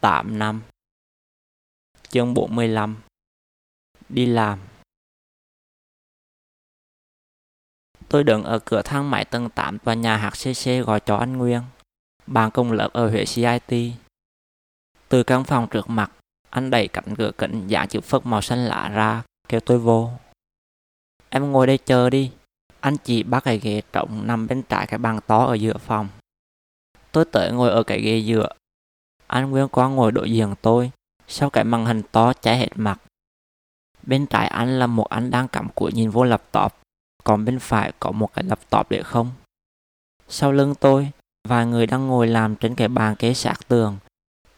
8 năm. Chương 45 Đi làm. Tôi đứng ở cửa thang máy tầng 8 tòa nhà HCC gọi cho anh Nguyên. Bạn cùng lớp ở Huế CIT Từ căn phòng trước mặt, Anh đẩy cạnh cửa kính dạng chữ phất màu xanh lạ ra, Kêu tôi vô. Em ngồi đây chờ đi. Anh chị bắt cái ghế trọng nằm bên trái cái bàn to ở giữa phòng. Tôi tới ngồi ở cái ghế giữa anh Nguyên Quang ngồi đối diện tôi, sau cái màn hình to cháy hết mặt. Bên trái anh là một anh đang cắm cúi nhìn vô laptop, còn bên phải có một cái laptop để không. Sau lưng tôi, vài người đang ngồi làm trên cái bàn kế sát tường,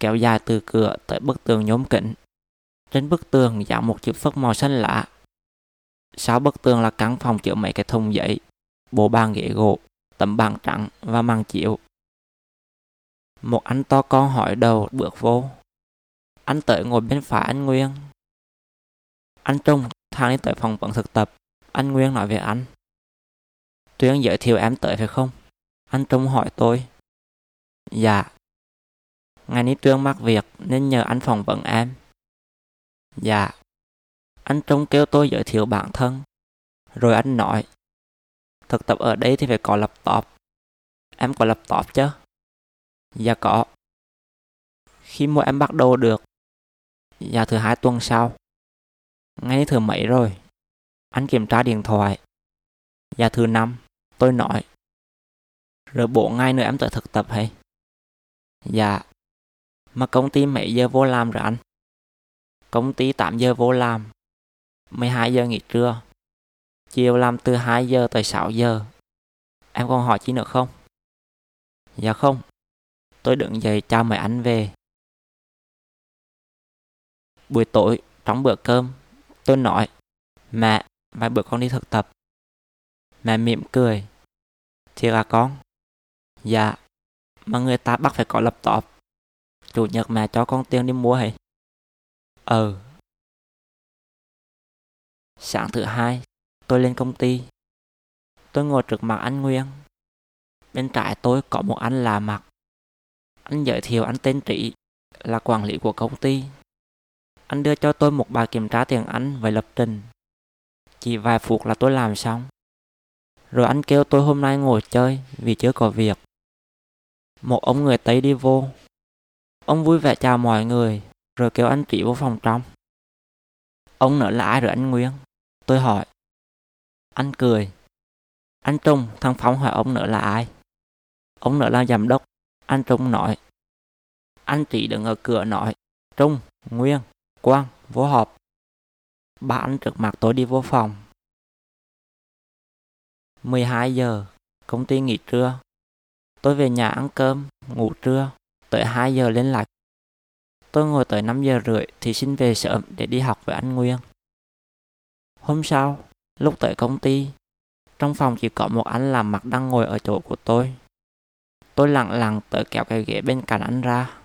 kéo dài từ cửa tới bức tường nhóm kính. Trên bức tường dán một chữ phất màu xanh lạ. Sau bức tường là căn phòng chứa mấy cái thùng giấy, bộ bàn ghế gỗ, tấm bàn trắng và màn chiếu. Một anh to con hỏi đầu bước vô. Anh tới ngồi bên phải anh Nguyên. Anh Trung thang đi tới phòng vận thực tập. Anh Nguyên nói về anh. Tuyên giới thiệu em tới phải không? Anh Trung hỏi tôi. Dạ. Ngày ní Trương mắc việc nên nhờ anh phỏng vấn em. Dạ. Anh Trung kêu tôi giới thiệu bản thân. Rồi anh nói. Thực tập ở đây thì phải có laptop. Em có laptop chứ? Dạ có. Khi mua em bắt đầu được. Dạ thứ hai tuần sau. Ngay thứ mấy rồi. Anh kiểm tra điện thoại. Dạ thứ năm. Tôi nói. Rồi bộ ngay nữa em tới thực tập hay? Dạ. Mà công ty mấy giờ vô làm rồi anh? Công ty 8 giờ vô làm. 12 giờ nghỉ trưa. Chiều làm từ 2 giờ tới 6 giờ. Em còn hỏi chi nữa không? Dạ không, Tôi đứng dậy chào mời anh về. Buổi tối, trong bữa cơm, tôi nói, mẹ, vài bữa con đi thực tập. Mẹ mỉm cười. Thiệt là con? Dạ, mà người ta bắt phải có laptop. Chủ nhật mẹ cho con tiền đi mua hay? Ừ. Ờ. Sáng thứ hai, tôi lên công ty. Tôi ngồi trước mặt anh Nguyên. Bên trái tôi có một anh lạ mặt. Anh giới thiệu anh tên trị là quản lý của công ty. Anh đưa cho tôi một bài kiểm tra tiếng Anh về lập trình. Chỉ vài phút là tôi làm xong. Rồi anh kêu tôi hôm nay ngồi chơi vì chưa có việc. Một ông người Tây đi vô. Ông vui vẻ chào mọi người, rồi kêu anh trị vô phòng trong. Ông nở là ai rồi anh Nguyên? Tôi hỏi. Anh cười. Anh Trung, thằng Phóng hỏi ông nữa là ai? Ông nữa là giám đốc anh Trung nói. Anh chỉ đứng ở cửa nói. Trung, Nguyên, Quang, vô họp. Ba anh trực mặt tôi đi vô phòng. 12 giờ, công ty nghỉ trưa. Tôi về nhà ăn cơm, ngủ trưa, tới 2 giờ lên lại. Tôi ngồi tới 5 giờ rưỡi thì xin về sớm để đi học với anh Nguyên. Hôm sau, lúc tới công ty, trong phòng chỉ có một anh làm mặt đang ngồi ở chỗ của tôi. Tôi lặng lặng tự kéo cái ghế bên cạnh anh ra.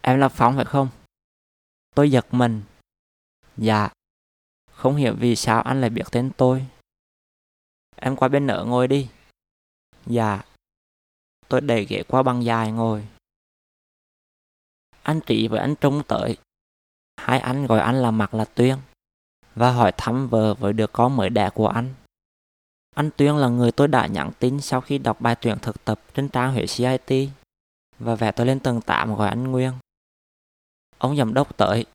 Em là Phong phải không? Tôi giật mình. Dạ. Không hiểu vì sao anh lại biết tên tôi. Em qua bên nợ ngồi đi. Dạ. Tôi đẩy ghế qua băng dài ngồi. Anh Trị với anh Trung tới. Hai anh gọi anh là Mặt là Tuyên và hỏi thăm vợ với đứa con mới đẻ của anh. Anh Tuyên là người tôi đã nhắn tin sau khi đọc bài tuyển thực tập trên trang Huế CIT và vẽ tôi lên tầng 8 gọi anh Nguyên. Ông giám đốc tới.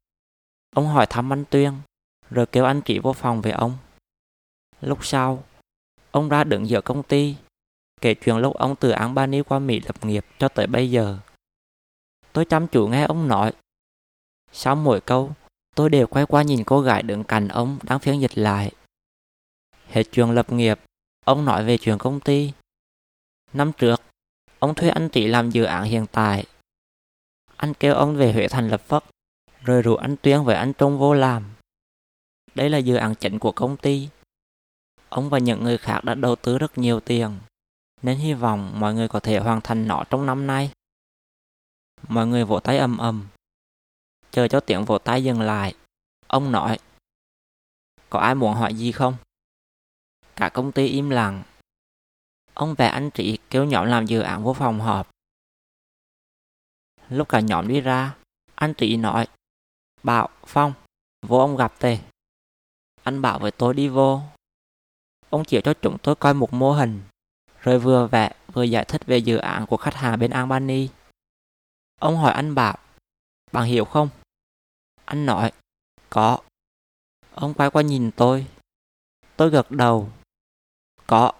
Ông hỏi thăm anh Tuyên, rồi kêu anh chỉ vô phòng về ông. Lúc sau, ông ra đứng giữa công ty, kể chuyện lúc ông từ Albany qua Mỹ lập nghiệp cho tới bây giờ. Tôi chăm chú nghe ông nói. Sau mỗi câu, tôi đều quay qua nhìn cô gái đứng cạnh ông đang phiên dịch lại. Hết chuyện lập nghiệp, Ông nói về chuyện công ty. Năm trước, ông thuê anh Trí làm dự án hiện tại. Anh kêu ông về Huế thành lập Phất, rồi rủ anh Tuyên với anh Trung vô làm. Đây là dự án chính của công ty. Ông và những người khác đã đầu tư rất nhiều tiền, nên hy vọng mọi người có thể hoàn thành nó trong năm nay. Mọi người vỗ tay ầm ầm. Chờ cho tiếng vỗ tay dừng lại, ông nói Có ai muốn hỏi gì không? Cả công ty im lặng. Ông và anh chị kêu nhóm làm dự án vô phòng họp. lúc cả nhóm đi ra, anh chị nói, Bảo, Phong, vô ông gặp tề. Anh bảo với tôi đi vô. Ông chỉ cho chúng tôi coi một mô hình, rồi vừa vẽ vừa giải thích về dự án của khách hàng bên Albany. Ông hỏi anh Bảo, bạn hiểu không? Anh nói, có. Ông quay qua nhìn tôi. Tôi gật đầu. か？